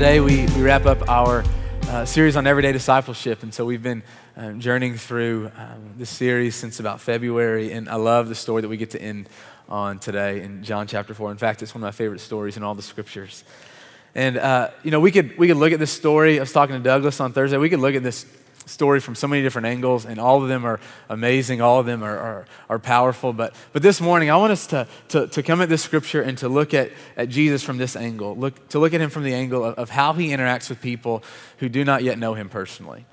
today we, we wrap up our uh, series on everyday discipleship. And so we've been um, journeying through um, this series since about February. And I love the story that we get to end on today in John chapter 4. In fact, it's one of my favorite stories in all the scriptures. And, uh, you know, we could, we could look at this story. I was talking to Douglas on Thursday. We could look at this story from so many different angles, and all of them are amazing. All of them are, are, are powerful. But, but this morning, I want us to, to, to come at this scripture and to look at, at Jesus from this angle, look, to look at him from the angle of, of how he interacts with people who do not yet know him personally.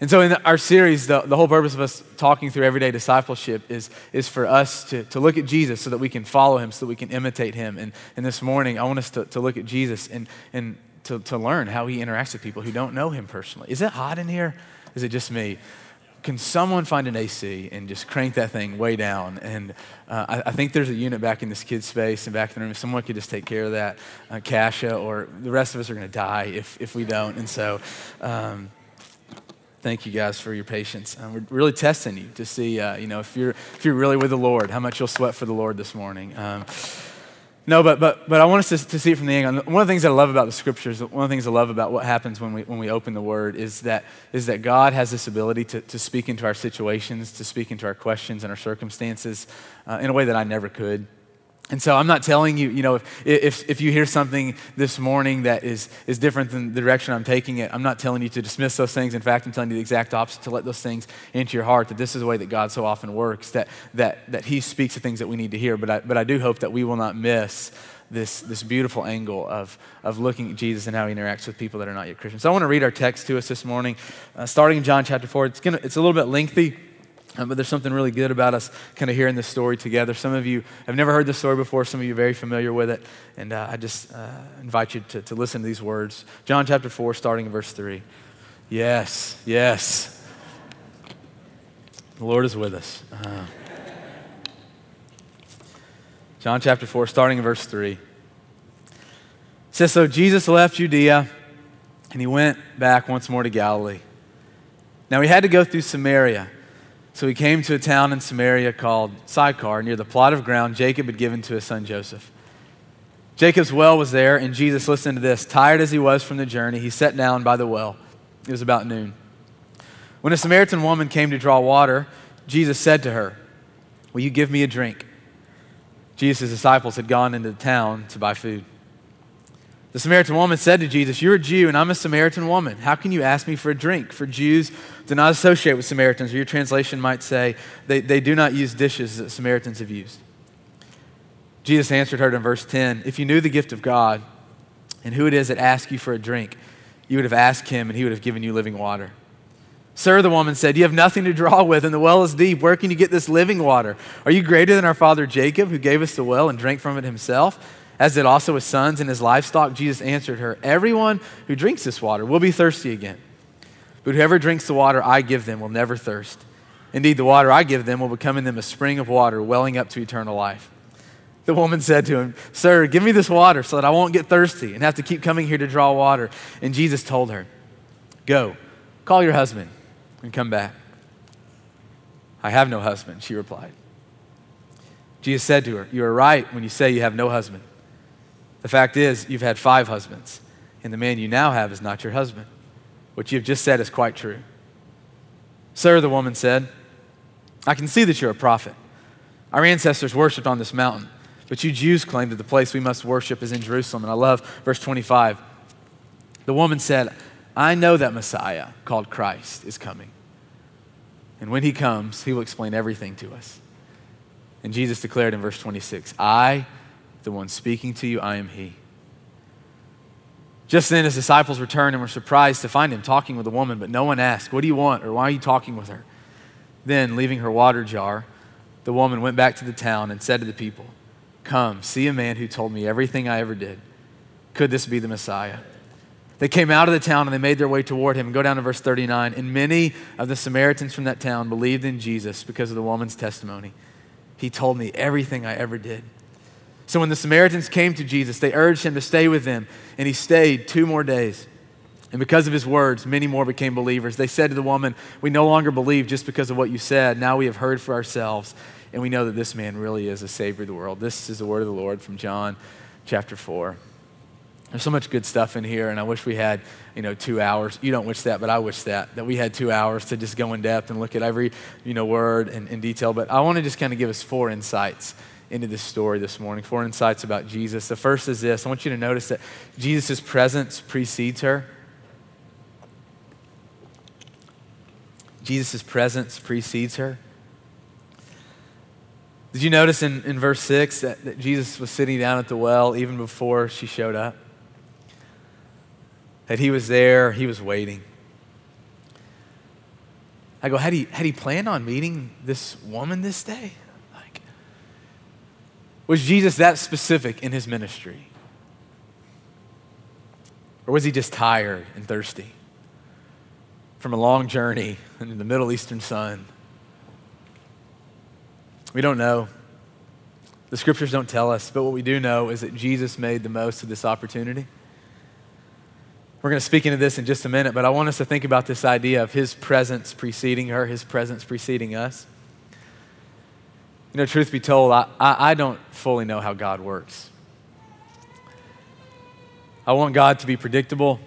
And so, in our series, the, the whole purpose of us talking through everyday discipleship is, is for us to, to look at Jesus so that we can follow him, so that we can imitate him. And, and this morning, I want us to, to look at Jesus and, and to, to learn how he interacts with people who don't know him personally. Is it hot in here? Is it just me? Can someone find an AC and just crank that thing way down? And uh, I, I, think there's a unit back in this kid's space and back in the room. If someone could just take care of that, uh, Kasha, or the rest of us are going to die if, if we don't. And so, um, thank you guys for your patience. Uh, we're really testing you to see, uh, you know, if you're, if you're really with the Lord, how much you'll sweat for the Lord this morning. Um, no, but, but, but I want us to, to see it from the angle. One of the things that I love about the scriptures, one of the things I love about what happens when we, when we open the word is that, is that God has this ability to, to speak into our situations, to speak into our questions and our circumstances uh, in a way that I never could. And so I'm not telling you, you know, if, if, if you hear something this morning that is, is different than the direction I'm taking it, I'm not telling you to dismiss those things. In fact, I'm telling you the exact opposite, to let those things into your heart, that this is the way that God so often works, that, that, that He speaks the things that we need to hear. But I, but I do hope that we will not miss this, this beautiful angle of, of looking at Jesus and how He interacts with people that are not yet Christians. So I want to read our text to us this morning, uh, starting in John chapter 4. It's, gonna, it's a little bit lengthy. Um, but there's something really good about us kind of hearing this story together. Some of you have never heard this story before, some of you are very familiar with it. And uh, I just uh, invite you to, to listen to these words. John chapter 4, starting in verse 3. Yes, yes. The Lord is with us. Uh, John chapter 4, starting in verse 3. It says, So Jesus left Judea and he went back once more to Galilee. Now he had to go through Samaria. So he came to a town in Samaria called Sychar, near the plot of ground Jacob had given to his son Joseph. Jacob's well was there, and Jesus listened to this. Tired as he was from the journey, he sat down by the well. It was about noon. When a Samaritan woman came to draw water, Jesus said to her, Will you give me a drink? Jesus' disciples had gone into the town to buy food. The Samaritan woman said to Jesus, You're a Jew, and I'm a Samaritan woman. How can you ask me for a drink? For Jews do not associate with Samaritans, or your translation might say, they, they do not use dishes that Samaritans have used. Jesus answered her in verse 10 If you knew the gift of God and who it is that asks you for a drink, you would have asked him, and he would have given you living water. Sir, the woman said, You have nothing to draw with, and the well is deep. Where can you get this living water? Are you greater than our father Jacob, who gave us the well and drank from it himself? As did also his sons and his livestock. Jesus answered her, Everyone who drinks this water will be thirsty again. But whoever drinks the water I give them will never thirst. Indeed, the water I give them will become in them a spring of water welling up to eternal life. The woman said to him, Sir, give me this water so that I won't get thirsty and have to keep coming here to draw water. And Jesus told her, Go, call your husband and come back. I have no husband, she replied. Jesus said to her, You are right when you say you have no husband. The fact is, you've had five husbands, and the man you now have is not your husband. What you have just said is quite true. Sir, the woman said, I can see that you're a prophet. Our ancestors worshiped on this mountain, but you Jews claim that the place we must worship is in Jerusalem. And I love verse 25. The woman said, I know that Messiah, called Christ, is coming. And when he comes, he will explain everything to us. And Jesus declared in verse 26, I the one speaking to you, I am he. Just then, his disciples returned and were surprised to find him talking with a woman, but no one asked, What do you want? or Why are you talking with her? Then, leaving her water jar, the woman went back to the town and said to the people, Come, see a man who told me everything I ever did. Could this be the Messiah? They came out of the town and they made their way toward him. And go down to verse 39. And many of the Samaritans from that town believed in Jesus because of the woman's testimony. He told me everything I ever did. So when the Samaritans came to Jesus, they urged him to stay with them, and he stayed two more days. And because of his words, many more became believers. They said to the woman, We no longer believe just because of what you said. Now we have heard for ourselves, and we know that this man really is a Savior of the world. This is the word of the Lord from John chapter 4. There's so much good stuff in here, and I wish we had, you know, two hours. You don't wish that, but I wish that, that we had two hours to just go in depth and look at every, you know, word and in detail. But I want to just kind of give us four insights into this story this morning, four insights about Jesus. The first is this I want you to notice that Jesus' presence precedes her. Jesus' presence precedes her. Did you notice in, in verse 6 that, that Jesus was sitting down at the well even before she showed up? that he was there, he was waiting. I go, had he, had he planned on meeting this woman this day? Was Jesus that specific in his ministry? Or was he just tired and thirsty from a long journey in the Middle Eastern sun? We don't know. The scriptures don't tell us, but what we do know is that Jesus made the most of this opportunity. We're going to speak into this in just a minute, but I want us to think about this idea of his presence preceding her, his presence preceding us. You know, truth be told, I, I, I don't fully know how God works. I want God to be predictable.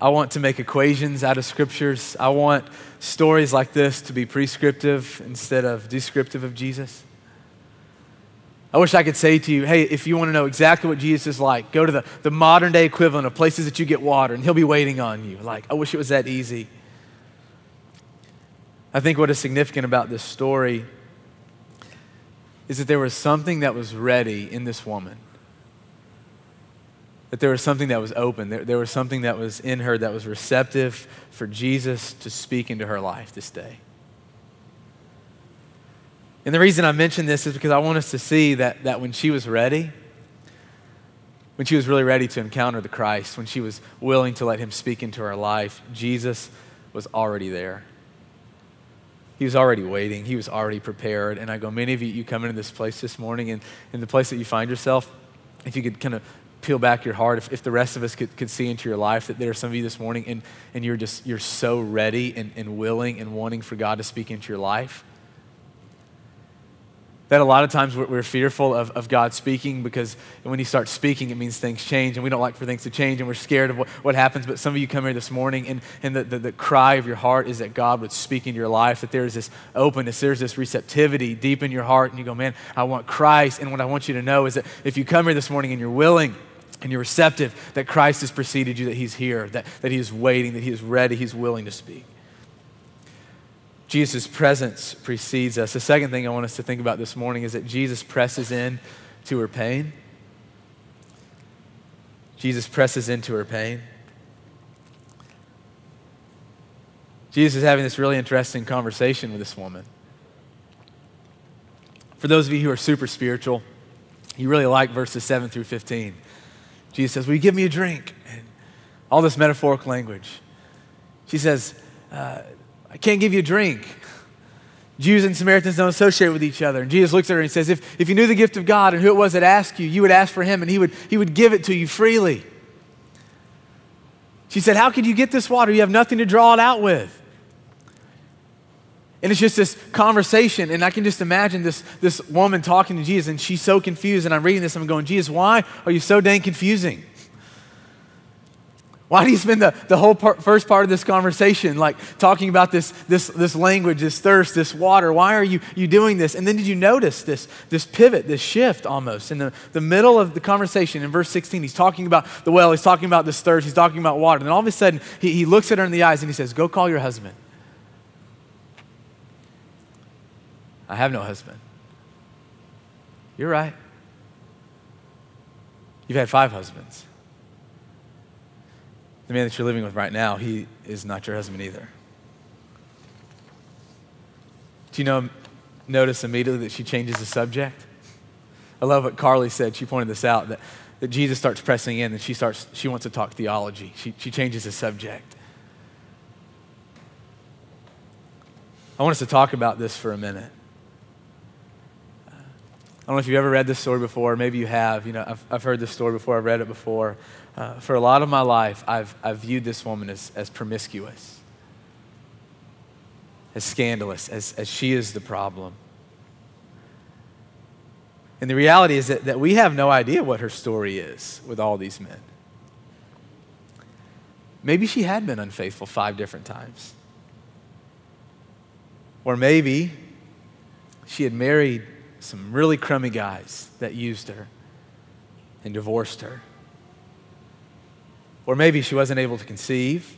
I want to make equations out of scriptures. I want stories like this to be prescriptive instead of descriptive of Jesus. I wish I could say to you, hey, if you want to know exactly what Jesus is like, go to the, the modern day equivalent of places that you get water, and he'll be waiting on you. Like, I wish it was that easy. I think what is significant about this story is that there was something that was ready in this woman. That there was something that was open. There, there was something that was in her that was receptive for Jesus to speak into her life this day. And the reason I mention this is because I want us to see that, that when she was ready, when she was really ready to encounter the Christ, when she was willing to let him speak into her life, Jesus was already there. He was already waiting. He was already prepared. And I go, many of you, you come into this place this morning, and in the place that you find yourself, if you could kind of peel back your heart, if, if the rest of us could, could see into your life that there are some of you this morning, and, and you're just, you're so ready and, and willing and wanting for God to speak into your life, that a lot of times we're, we're, fearful of, of God speaking because when He starts speaking, it means things change, and we don't like for things to change, and we're scared of what, what happens. But some of you come here this morning, and, and the, the, the cry of your heart is that God would speak into your life, that there's this openness, there's this receptivity deep in your heart, and you go, Man, I want Christ. And what I want you to know is that if you come here this morning and you're willing, and you're receptive that Christ has preceded you, that He's here, that, that He is waiting, that He is ready, He's willing to speak. Jesus' presence precedes us. The second thing I want us to think about this morning is that Jesus presses in to her pain. Jesus presses into her pain. Jesus is having this really interesting conversation with this woman. For those of you who are super spiritual, you really like verses 7 through 15. Jesus says, Will you give me a drink? And all this metaphorical language. She says, uh, I can't give you a drink. Jews and Samaritans don't associate with each other. And Jesus looks at her and says, if, if you knew the gift of God and who it was that asked you, you would ask for him and he would, he would give it to you freely. She said, How could you get this water? You have nothing to draw it out with. And it's just this conversation, and I can just imagine this, this woman talking to Jesus, and she's so confused. And I'm reading this, I'm going, Jesus, why are you so dang confusing? Why do you spend the, the whole part, first part of this conversation like talking about this, this, this language, this thirst, this water? Why are you, you doing this? And then did you notice this, this pivot, this shift almost in the, the middle of the conversation in verse 16? He's talking about the well, he's talking about this thirst, he's talking about water. And then all of a sudden, he, he looks at her in the eyes and he says, Go call your husband. I have no husband. You're right. You've had five husbands the man that you're living with right now, he is not your husband either. Do you know, notice immediately that she changes the subject? I love what Carly said. She pointed this out that, that Jesus starts pressing in and she starts, she wants to talk theology. She, she changes the subject. I want us to talk about this for a minute. I don't know if you've ever read this story before. Maybe you have. You know, I've, I've heard this story before. I've read it before. Uh, for a lot of my life, I've, I've viewed this woman as, as promiscuous, as scandalous, as, as she is the problem. And the reality is that, that we have no idea what her story is with all these men. Maybe she had been unfaithful five different times. Or maybe she had married some really crummy guys that used her and divorced her. Or maybe she wasn't able to conceive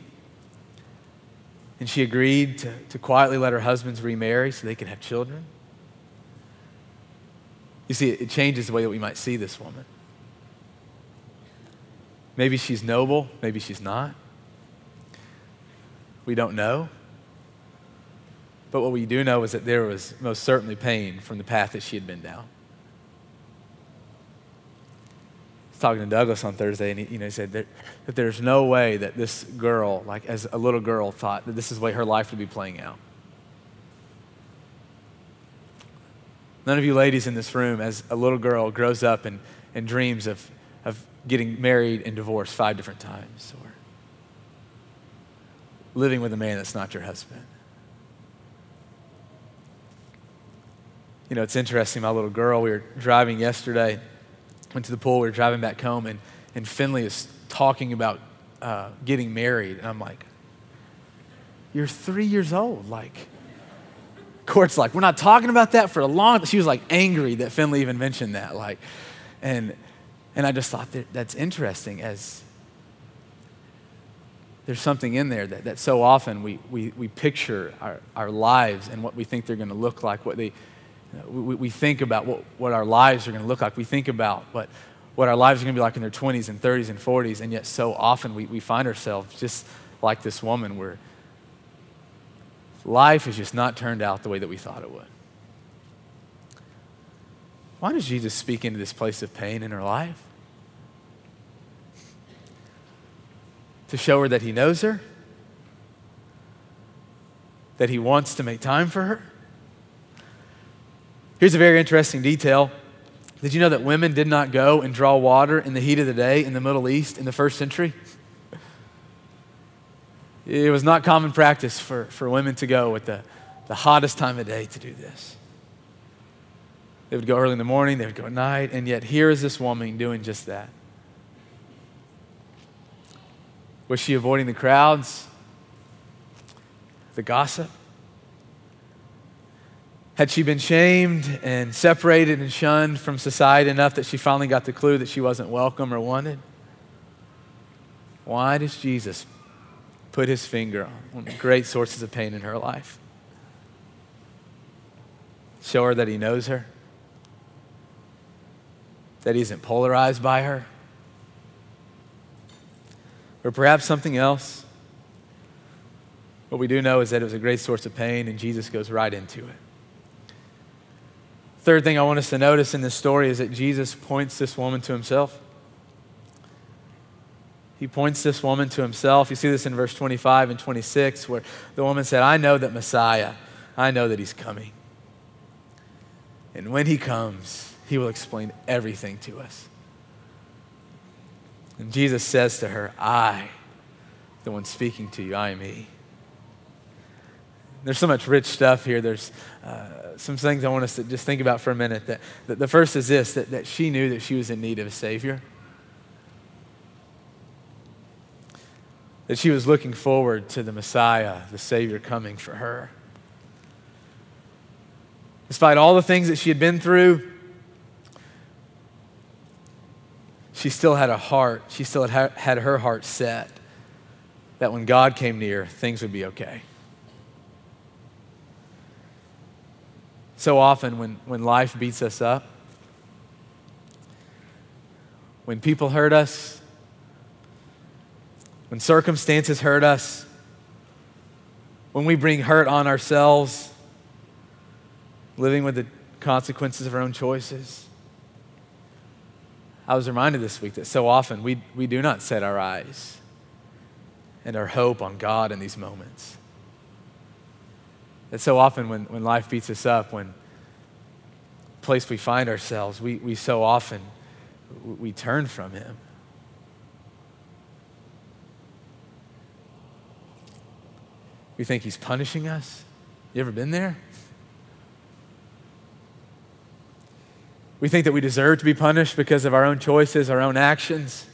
and she agreed to, to quietly let her husbands remarry so they could have children. You see, it changes the way that we might see this woman. Maybe she's noble, maybe she's not. We don't know. But what we do know is that there was most certainly pain from the path that she had been down. I was talking to Douglas on Thursday, and he, you know, he said that, that there's no way that this girl, like as a little girl, thought that this is the way her life would be playing out. None of you ladies in this room, as a little girl, grows up and, and dreams of, of getting married and divorced five different times or living with a man that's not your husband. You know, it's interesting. My little girl, we were driving yesterday, went to the pool, we were driving back home, and, and Finley is talking about uh, getting married. And I'm like, You're three years old. Like, Court's like, we're not talking about that for a long She was like angry that Finley even mentioned that. Like, and, and I just thought that that's interesting as there's something in there that, that so often we, we, we picture our, our lives and what we think they're going to look like, what they, we, we think about what, what our lives are going to look like. We think about what, what our lives are going to be like in their 20s and 30s and 40s, and yet so often we, we find ourselves just like this woman where life has just not turned out the way that we thought it would. Why does Jesus speak into this place of pain in her life? To show her that he knows her, that he wants to make time for her. Here's a very interesting detail. Did you know that women did not go and draw water in the heat of the day in the Middle East in the first century? It was not common practice for, for women to go at the, the hottest time of day to do this. They would go early in the morning, they would go at night, and yet here is this woman doing just that. Was she avoiding the crowds, the gossip? Had she been shamed and separated and shunned from society enough that she finally got the clue that she wasn't welcome or wanted? Why does Jesus put his finger on the great sources of pain in her life. Show her that he knows her, that he isn't polarized by her, or perhaps something else. What we do know is that it was a great source of pain, and Jesus goes right into it. Third thing I want us to notice in this story is that Jesus points this woman to himself. He points this woman to himself. You see this in verse 25 and 26, where the woman said, I know that Messiah, I know that he's coming. And when he comes, he will explain everything to us. And Jesus says to her, I, the one speaking to you, I am he. There's so much rich stuff here. There's uh, some things I want us to just think about for a minute. That, that the first is this that, that she knew that she was in need of a Savior. that she was looking forward to the Messiah, the Savior coming for her. Despite all the things that she had been through, she still had a heart, she still had, had her heart set that when God came near, things would be okay. So often, when, when life beats us up, when people hurt us, when circumstances hurt us, when we bring hurt on ourselves, living with the consequences of our own choices. I was reminded this week that so often we, we do not set our eyes and our hope on God in these moments. That so often when, when life beats us up, when place we find ourselves, we, we so often we turn from Him. We think he's punishing us. You ever been there? We think that we deserve to be punished because of our own choices, our own actions.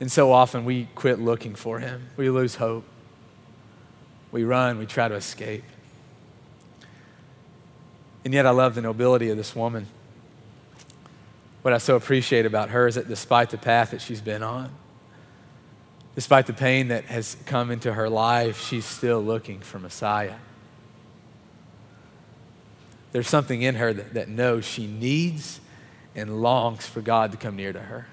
And so often we quit looking for him. We lose hope. We run, we try to escape. And yet I love the nobility of this woman. What I so appreciate about her is that despite the path that she's been on, despite the pain that has come into her life, she's still looking for Messiah. There's something in her that, that knows she needs and longs for God to come near to her.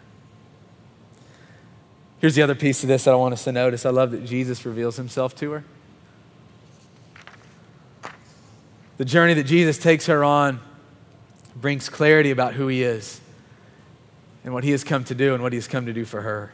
Here's the other piece of this that I want us to notice. I love that Jesus reveals himself to her. The journey that Jesus takes her on brings clarity about who he is and what he has come to do and what he has come to do for her.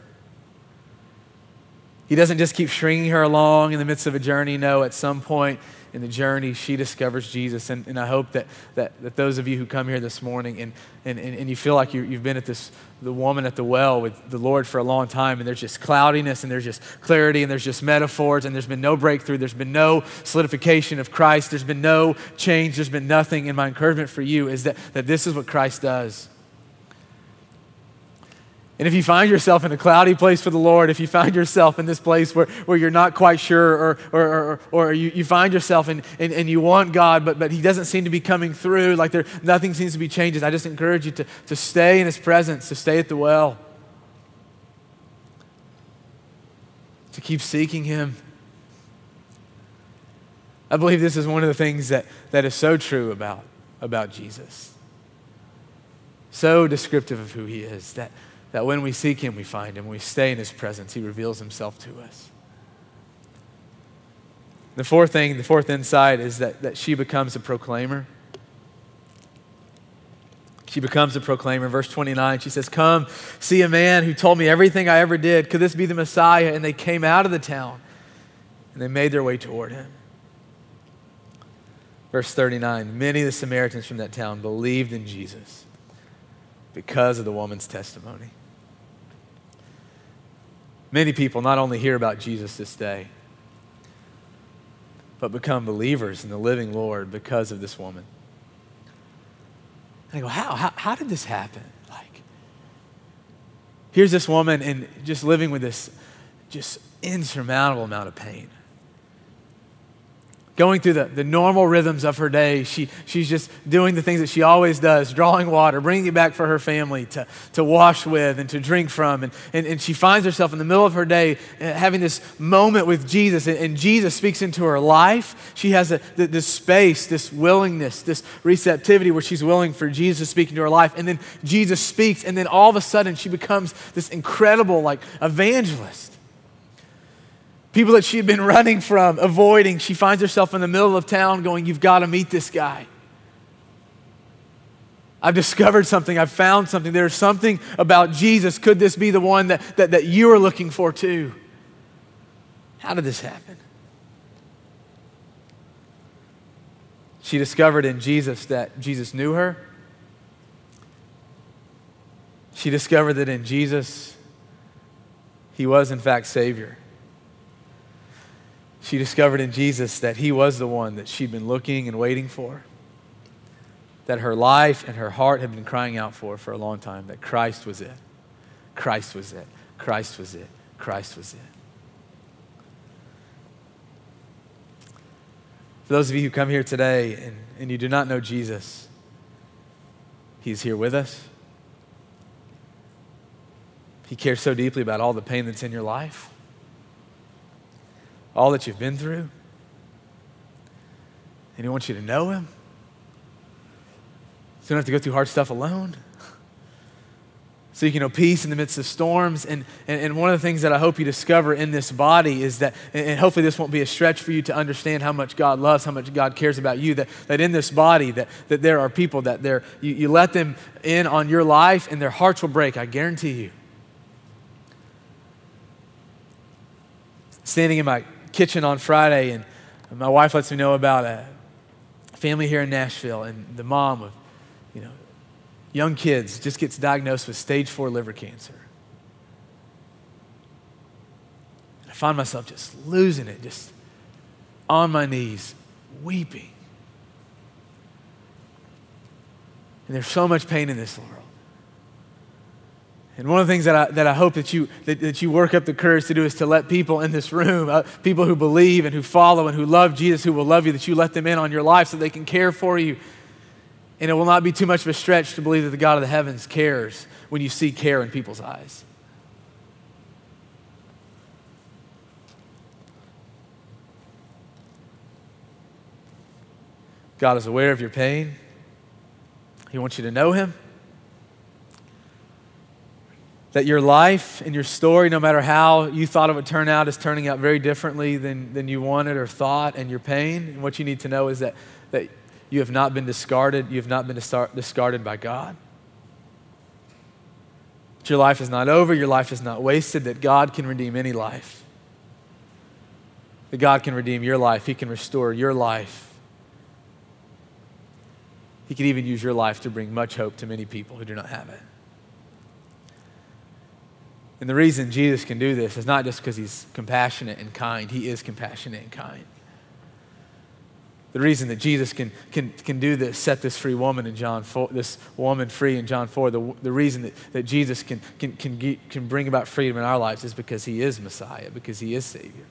He doesn't just keep stringing her along in the midst of a journey. No, at some point, in the journey, she discovers Jesus. And, and I hope that, that, that those of you who come here this morning and, and, and you feel like you, you've been at this, the woman at the well with the Lord for a long time, and there's just cloudiness, and there's just clarity, and there's just metaphors, and there's been no breakthrough, there's been no solidification of Christ, there's been no change, there's been nothing. And my encouragement for you is that, that this is what Christ does. And if you find yourself in a cloudy place for the Lord, if you find yourself in this place where, where you're not quite sure, or, or, or, or you, you find yourself in, and, and you want God, but, but He doesn't seem to be coming through, like there, nothing seems to be changing, I just encourage you to, to stay in His presence, to stay at the well, to keep seeking Him. I believe this is one of the things that, that is so true about, about Jesus. So descriptive of who He is, that that when we seek Him, we find Him. We stay in His presence, He reveals Himself to us. The fourth thing, the fourth insight is that, that she becomes a proclaimer. She becomes a proclaimer. Verse 29, she says, Come, see a man who told me everything I ever did. Could this be the Messiah? And they came out of the town and they made their way toward him. Verse 39, many of the Samaritans from that town believed in Jesus because of the woman's testimony. Many people not only hear about Jesus this day, but become believers in the living Lord because of this woman. And I go, how? How, how did this happen? Like, here's this woman and just living with this just insurmountable amount of pain going through the, the normal rhythms of her day. She, she's just doing the things that she always does, drawing water, bringing it back for her family to, to wash with and to drink from. And, and, and she finds herself in the middle of her day uh, having this moment with Jesus, and, and Jesus speaks into her life. She has a, this space, this willingness, this receptivity where she's willing for Jesus to speak into her life. And then Jesus speaks, and then all of a sudden she becomes this incredible, like, evangelist People that she had been running from, avoiding, she finds herself in the middle of town going, You've got to meet this guy. I've discovered something. I've found something. There's something about Jesus. Could this be the one that, that, that you are looking for too? How did this happen? She discovered in Jesus that Jesus knew her. She discovered that in Jesus, he was, in fact, Savior she discovered in Jesus that he was the one that she'd been looking and waiting for, that her life and her heart had been crying out for for a long time, that Christ was it. Christ was it. Christ was it. Christ was it. For those of you who come here today and, and you do not know Jesus, He's here with us. He cares so deeply about all the pain that's in your life all that you've been through. And He wants you to know Him. So you don't have to go through hard stuff alone. So you can know peace in the midst of storms. And, and, and one of the things that I hope you discover in this body is that, and hopefully this won't be a stretch for you to understand how much God loves, how much God cares about you, that, that in this body, that, that there are people that there, you, you let them in on your life and their hearts will break, I guarantee you. Standing in my kitchen on Friday, and my wife lets me know about a family here in Nashville, and the mom of, you know, young kids just gets diagnosed with stage four liver cancer. I find myself just losing it, just on my knees, weeping. And there's so much pain in this world. And one of the things that I, that I hope that you, that, that you work up the courage to do is to let people in this room, uh, people who believe and who follow and who love Jesus, who will love you, that you let them in on your life so they can care for you. And it will not be too much of a stretch to believe that the God of the heavens cares when you see care in people's eyes. God is aware of your pain. He wants you to know Him that your life and your story, no matter how you thought it would turn out, is turning out very differently than, than you wanted or thought, and your pain. And what you need to know is that, that you have not been discarded, you have not been discarded by God. That your life is not over, your life is not wasted, that God can redeem any life. That God can redeem your life, He can restore your life. He can even use your life to bring much hope to many people who do not have it. And the reason Jesus can do this is not just because he's compassionate and kind, he is compassionate and kind. The reason that Jesus can, can, can do this, set this free woman in John 4, this woman free in John 4, the, the reason that, that Jesus can, can, can, can bring about freedom in our lives is because he is Messiah, because he is Savior.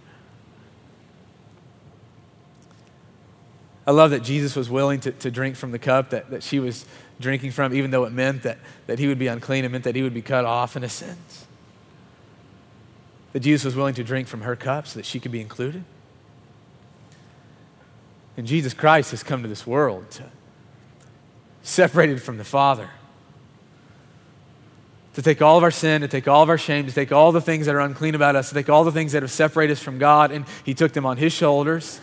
I love that Jesus was willing to, to drink from the cup that, that she was drinking from, even though it meant that, that he would be unclean. It meant that he would be cut off in a sense that Jesus was willing to drink from her cup so that she could be included. And Jesus Christ has come to this world to, separated from the Father, to take all of our sin, to take all of our shame, to take all the things that are unclean about us, to take all the things that have separated us from God, and He took them on His shoulders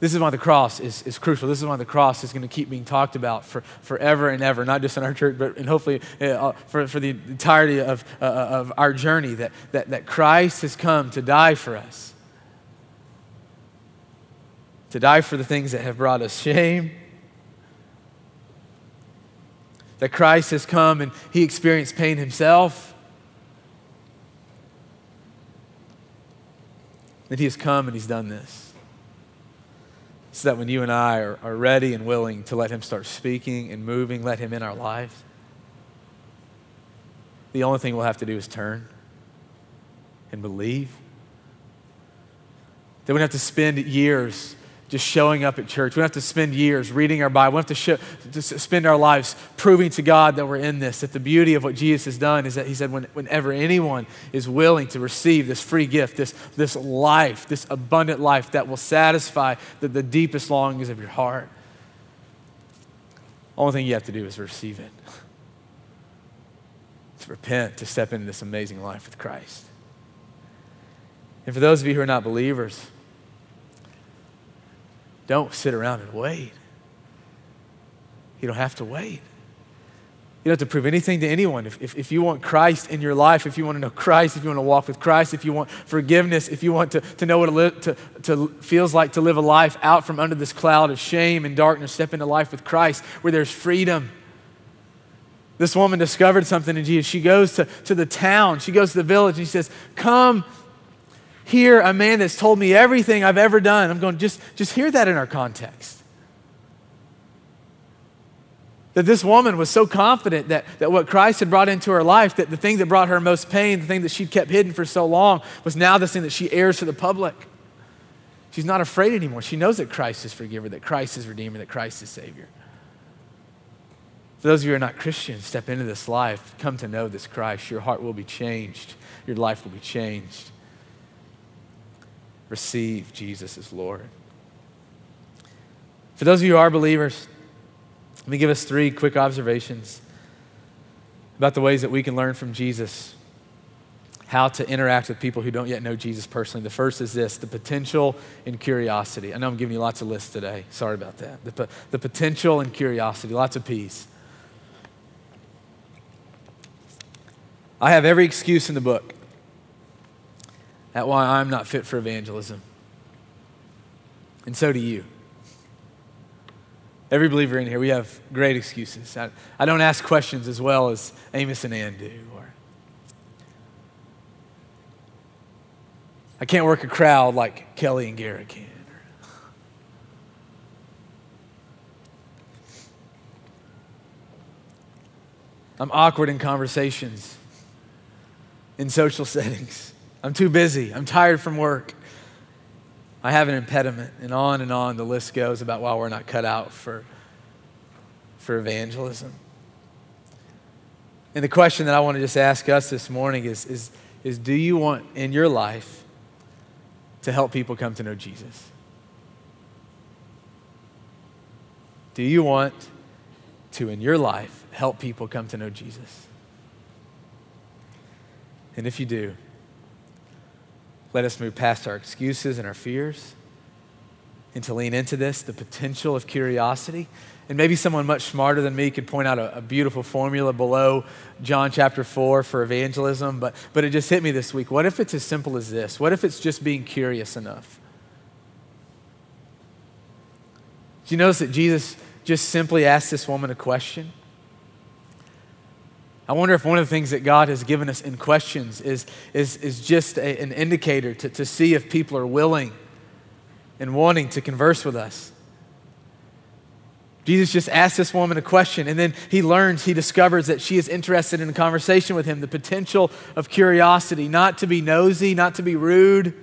this is why the cross is, is crucial. This is why the cross is going to keep being talked about for forever and ever, not just in our church, but and hopefully uh, for, for the entirety of, uh, of our journey, that, that, that Christ has come to die for us, to die for the things that have brought us shame. That Christ has come and he experienced pain himself. That he has come and he's done this so that when you and I are, are ready and willing to let Him start speaking and moving, let Him in our lives, the only thing we'll have to do is turn and believe. That we have to spend years just showing up at church. We don't have to spend years reading our Bible. We don't have to, to spend our lives proving to God that we're in this. That the beauty of what Jesus has done is that He said, when, whenever anyone is willing to receive this free gift, this, this life, this abundant life that will satisfy the, the deepest longings of your heart, only thing you have to do is receive it. to repent, to step into this amazing life with Christ. And for those of you who are not believers, don't sit around and wait. You don't have to wait. You don't have to prove anything to anyone. If, if, if, you want Christ in your life, if you want to know Christ, if you want to walk with Christ, if you want forgiveness, if you want to, to know what it li- to, to feels like to live a life out from under this cloud of shame and darkness, step into life with Christ where there's freedom. This woman discovered something in Jesus. She goes to, to the town, she goes to the village, and she says, Come hear a man that's told me everything I've ever done. I'm going, just, just hear that in our context. That this woman was so confident that, that what Christ had brought into her life, that the thing that brought her most pain, the thing that she'd kept hidden for so long, was now the thing that she airs to the public. She's not afraid anymore. She knows that Christ is forgiver, that Christ is redeemer, that Christ is Savior. For those of you who are not Christians, step into this life, come to know this Christ. Your heart will be changed, your life will be changed receive Jesus as Lord. For those of you who are believers, let me give us three quick observations about the ways that we can learn from Jesus how to interact with people who don't yet know Jesus personally. The first is this the potential and curiosity. I know I'm giving you lots of lists today. Sorry about that. The, the potential and curiosity, lots of peace. I have every excuse in the book at why I'm not fit for evangelism. And so do you. Every believer in here, we have great excuses. I, I don't ask questions as well as Amos and Ann do. Or I can't work a crowd like Kelly and Garrett can. I'm awkward in conversations, in social settings. I'm too busy. I'm tired from work. I have an impediment. And on and on the list goes about why we're not cut out for, for evangelism. And the question that I want to just ask us this morning is, is, is do you want in your life to help people come to know Jesus? Do you want to, in your life, help people come to know Jesus? And if you do, let us move past our excuses and our fears and to lean into this, the potential of curiosity. And maybe someone much smarter than me could point out a, a, beautiful formula below John chapter 4 for evangelism, but, but it just hit me this week. What if it's as simple as this? What if it's just being curious enough? Do you notice that Jesus just simply asked this woman a question? I wonder if one of the things that God has given us in questions is, is, is just a, an indicator to, to see if people are willing and wanting to converse with us. Jesus just asked this woman a question, and then he learns, he discovers that she is interested in a conversation with him, the potential of curiosity, not to be nosy, not to be rude.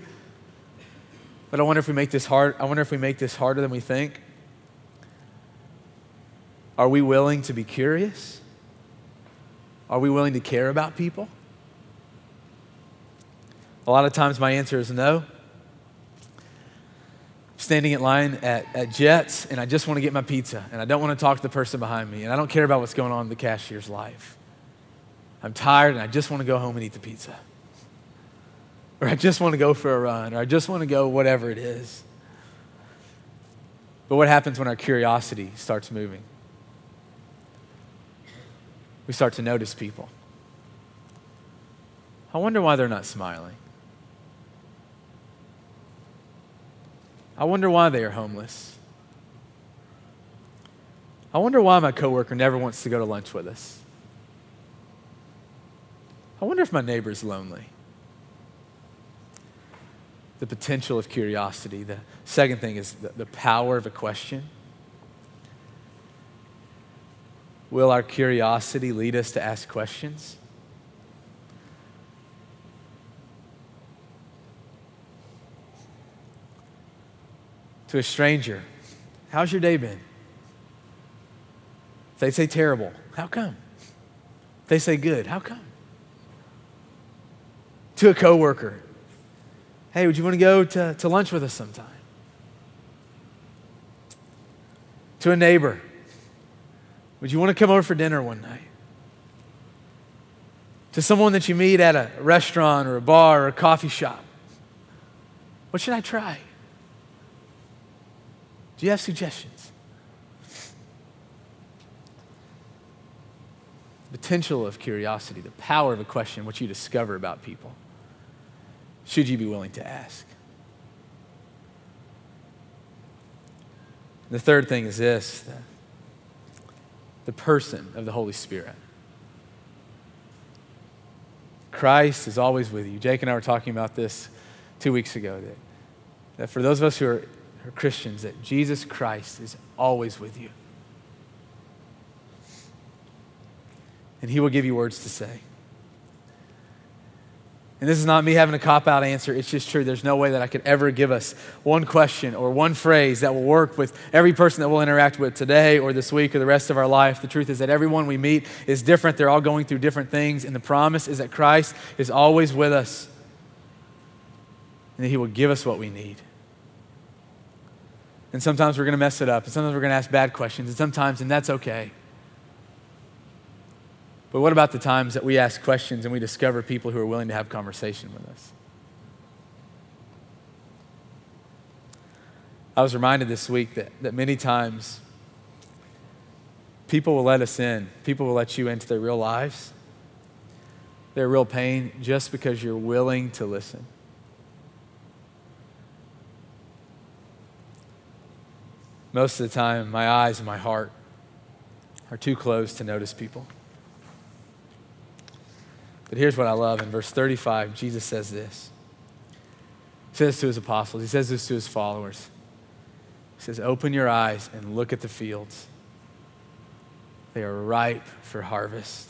But I wonder if we make this hard, I wonder if we make this harder than we think. Are we willing to be curious? Are we willing to care about people? A lot of times my answer is no. Standing in line at, at Jets, and I just want to get my pizza, and I don't want to talk to the person behind me, and I don't care about what's going on in the cashier's life. I'm tired, and I just want to go home and eat the pizza. Or I just want to go for a run, or I just want to go whatever it is. But what happens when our curiosity starts moving? We start to notice people. I wonder why they're not smiling. I wonder why they are homeless. I wonder why my coworker never wants to go to lunch with us. I wonder if my neighbor's lonely. The potential of curiosity. The second thing is the, the power of a question. Will our curiosity lead us to ask questions? To a stranger, how's your day been? If they say terrible, how come? If they say good, how come? To a coworker, hey, would you want to go to, to lunch with us sometime? To a neighbor, would you want to come over for dinner one night? To someone that you meet at a restaurant or a bar or a coffee shop. What should I try? Do you have suggestions? The potential of curiosity, the power of a question, what you discover about people. Should you be willing to ask? The third thing is this the person of the Holy Spirit. Christ is always with you. Jake and I were talking about this two weeks ago that, that for those of us who are, are Christians, that Jesus Christ is always with you. And he will give you words to say. And this is not me having a cop out answer. It's just true. There's no way that I could ever give us one question or one phrase that will work with every person that we'll interact with today or this week or the rest of our life. The truth is that everyone we meet is different. They're all going through different things. And the promise is that Christ is always with us and that He will give us what we need. And sometimes we're going to mess it up. And sometimes we're going to ask bad questions. And sometimes, and that's okay. But what about the times that we ask questions and we discover people who are willing to have conversation with us? I was reminded this week that, that many times people will let us in, people will let you into their real lives, their real pain, just because you're willing to listen. Most of the time, my eyes and my heart are too closed to notice people. But here's what I love in verse 35 Jesus says this. He says to his apostles, he says this to his followers. He says, Open your eyes and look at the fields. They are ripe for harvest.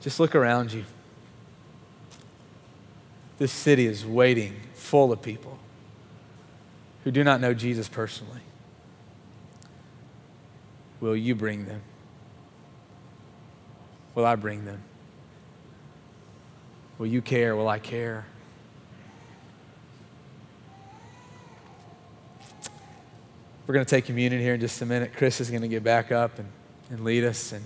Just look around you. This city is waiting full of people who do not know Jesus personally. Will you bring them? Will I bring them? Will you care? Will I care? We're going to take communion here in just a minute. Chris is going to get back up and, and lead us. And,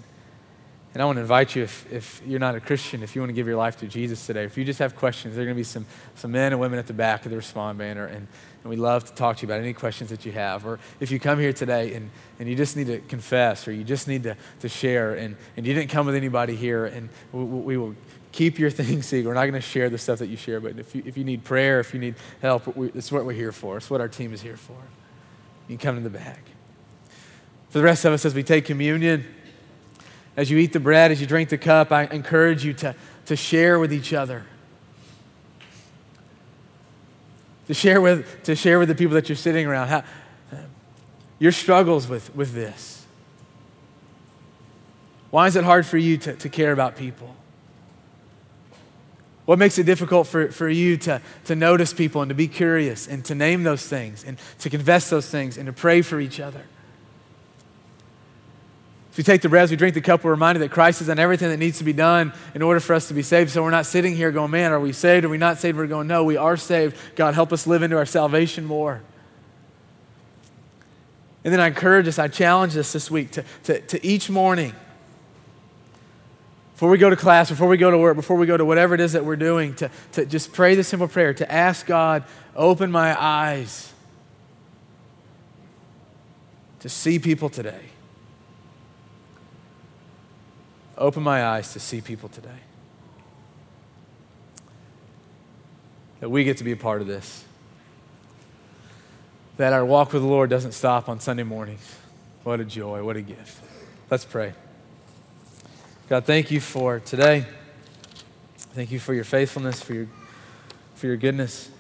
and I want to invite you, if, if you're not a Christian, if you want to give your life to Jesus today, if you just have questions, there are going to be some, some men and women at the back of the Respond banner. And, and we'd love to talk to you about any questions that you have. Or if you come here today and, and you just need to confess or you just need to, to share and, and you didn't come with anybody here, and we, we will keep your things secret. We're not going to share the stuff that you share, but if you, if you need prayer, if you need help, we, it's what we're here for. It's what our team is here for. You can come to the back. For the rest of us, as we take communion, as you eat the bread, as you drink the cup, I encourage you to, to share with each other. To share with, to share with the people that you're sitting around how, your struggles with, with this. Why is it hard for you to, to care about people? What makes it difficult for, for you to, to notice people and to be curious and to name those things and to confess those things and to pray for each other? If we take the bread, we drink the cup, we're reminded that Christ has done everything that needs to be done in order for us to be saved. So we're not sitting here going, man, are we saved? Are we not saved? We're going, no, we are saved. God, help us live into our salvation more. And then I encourage us, I challenge us this week to, to, to each morning before we go to class, before we go to work, before we go to whatever it is that we're doing, to, to just pray the simple prayer, to ask God, open my eyes to see people today. Open my eyes to see people today. That we get to be a part of this. That our walk with the Lord doesn't stop on Sunday mornings. What a joy, what a gift. Let's pray. God, thank you for today. Thank you for your faithfulness, for your, for your goodness.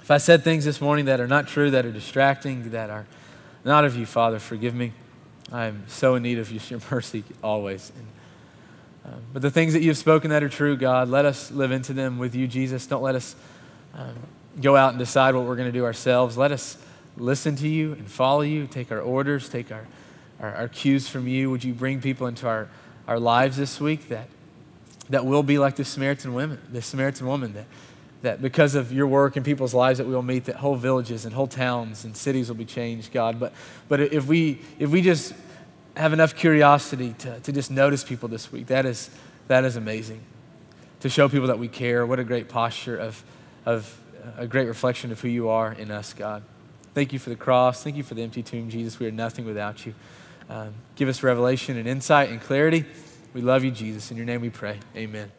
If I said things this morning that are not true, that are distracting, that are not of you, Father, forgive me. I am so in need of your mercy always. And, uh, but the things that you've spoken that are true, God, let us live into them with you, Jesus. Don't let us um, go out and decide what we're going to do ourselves. Let us listen to you and follow you, take our orders, take our, our, our cues from you. Would you bring people into our our lives this week that, that will be like the Samaritan women, the Samaritan woman, that, that because of your work in people's lives that we will meet, that whole villages and whole towns and cities will be changed, God. But, but if, we, if we just have enough curiosity to, to just notice people this week, that is, that is amazing. To show people that we care, what a great posture of, of a great reflection of who you are in us, God. Thank you for the cross. Thank you for the empty tomb, Jesus. We are nothing without you. Um, give us revelation and insight and clarity. We love you, Jesus. In your name we pray. Amen.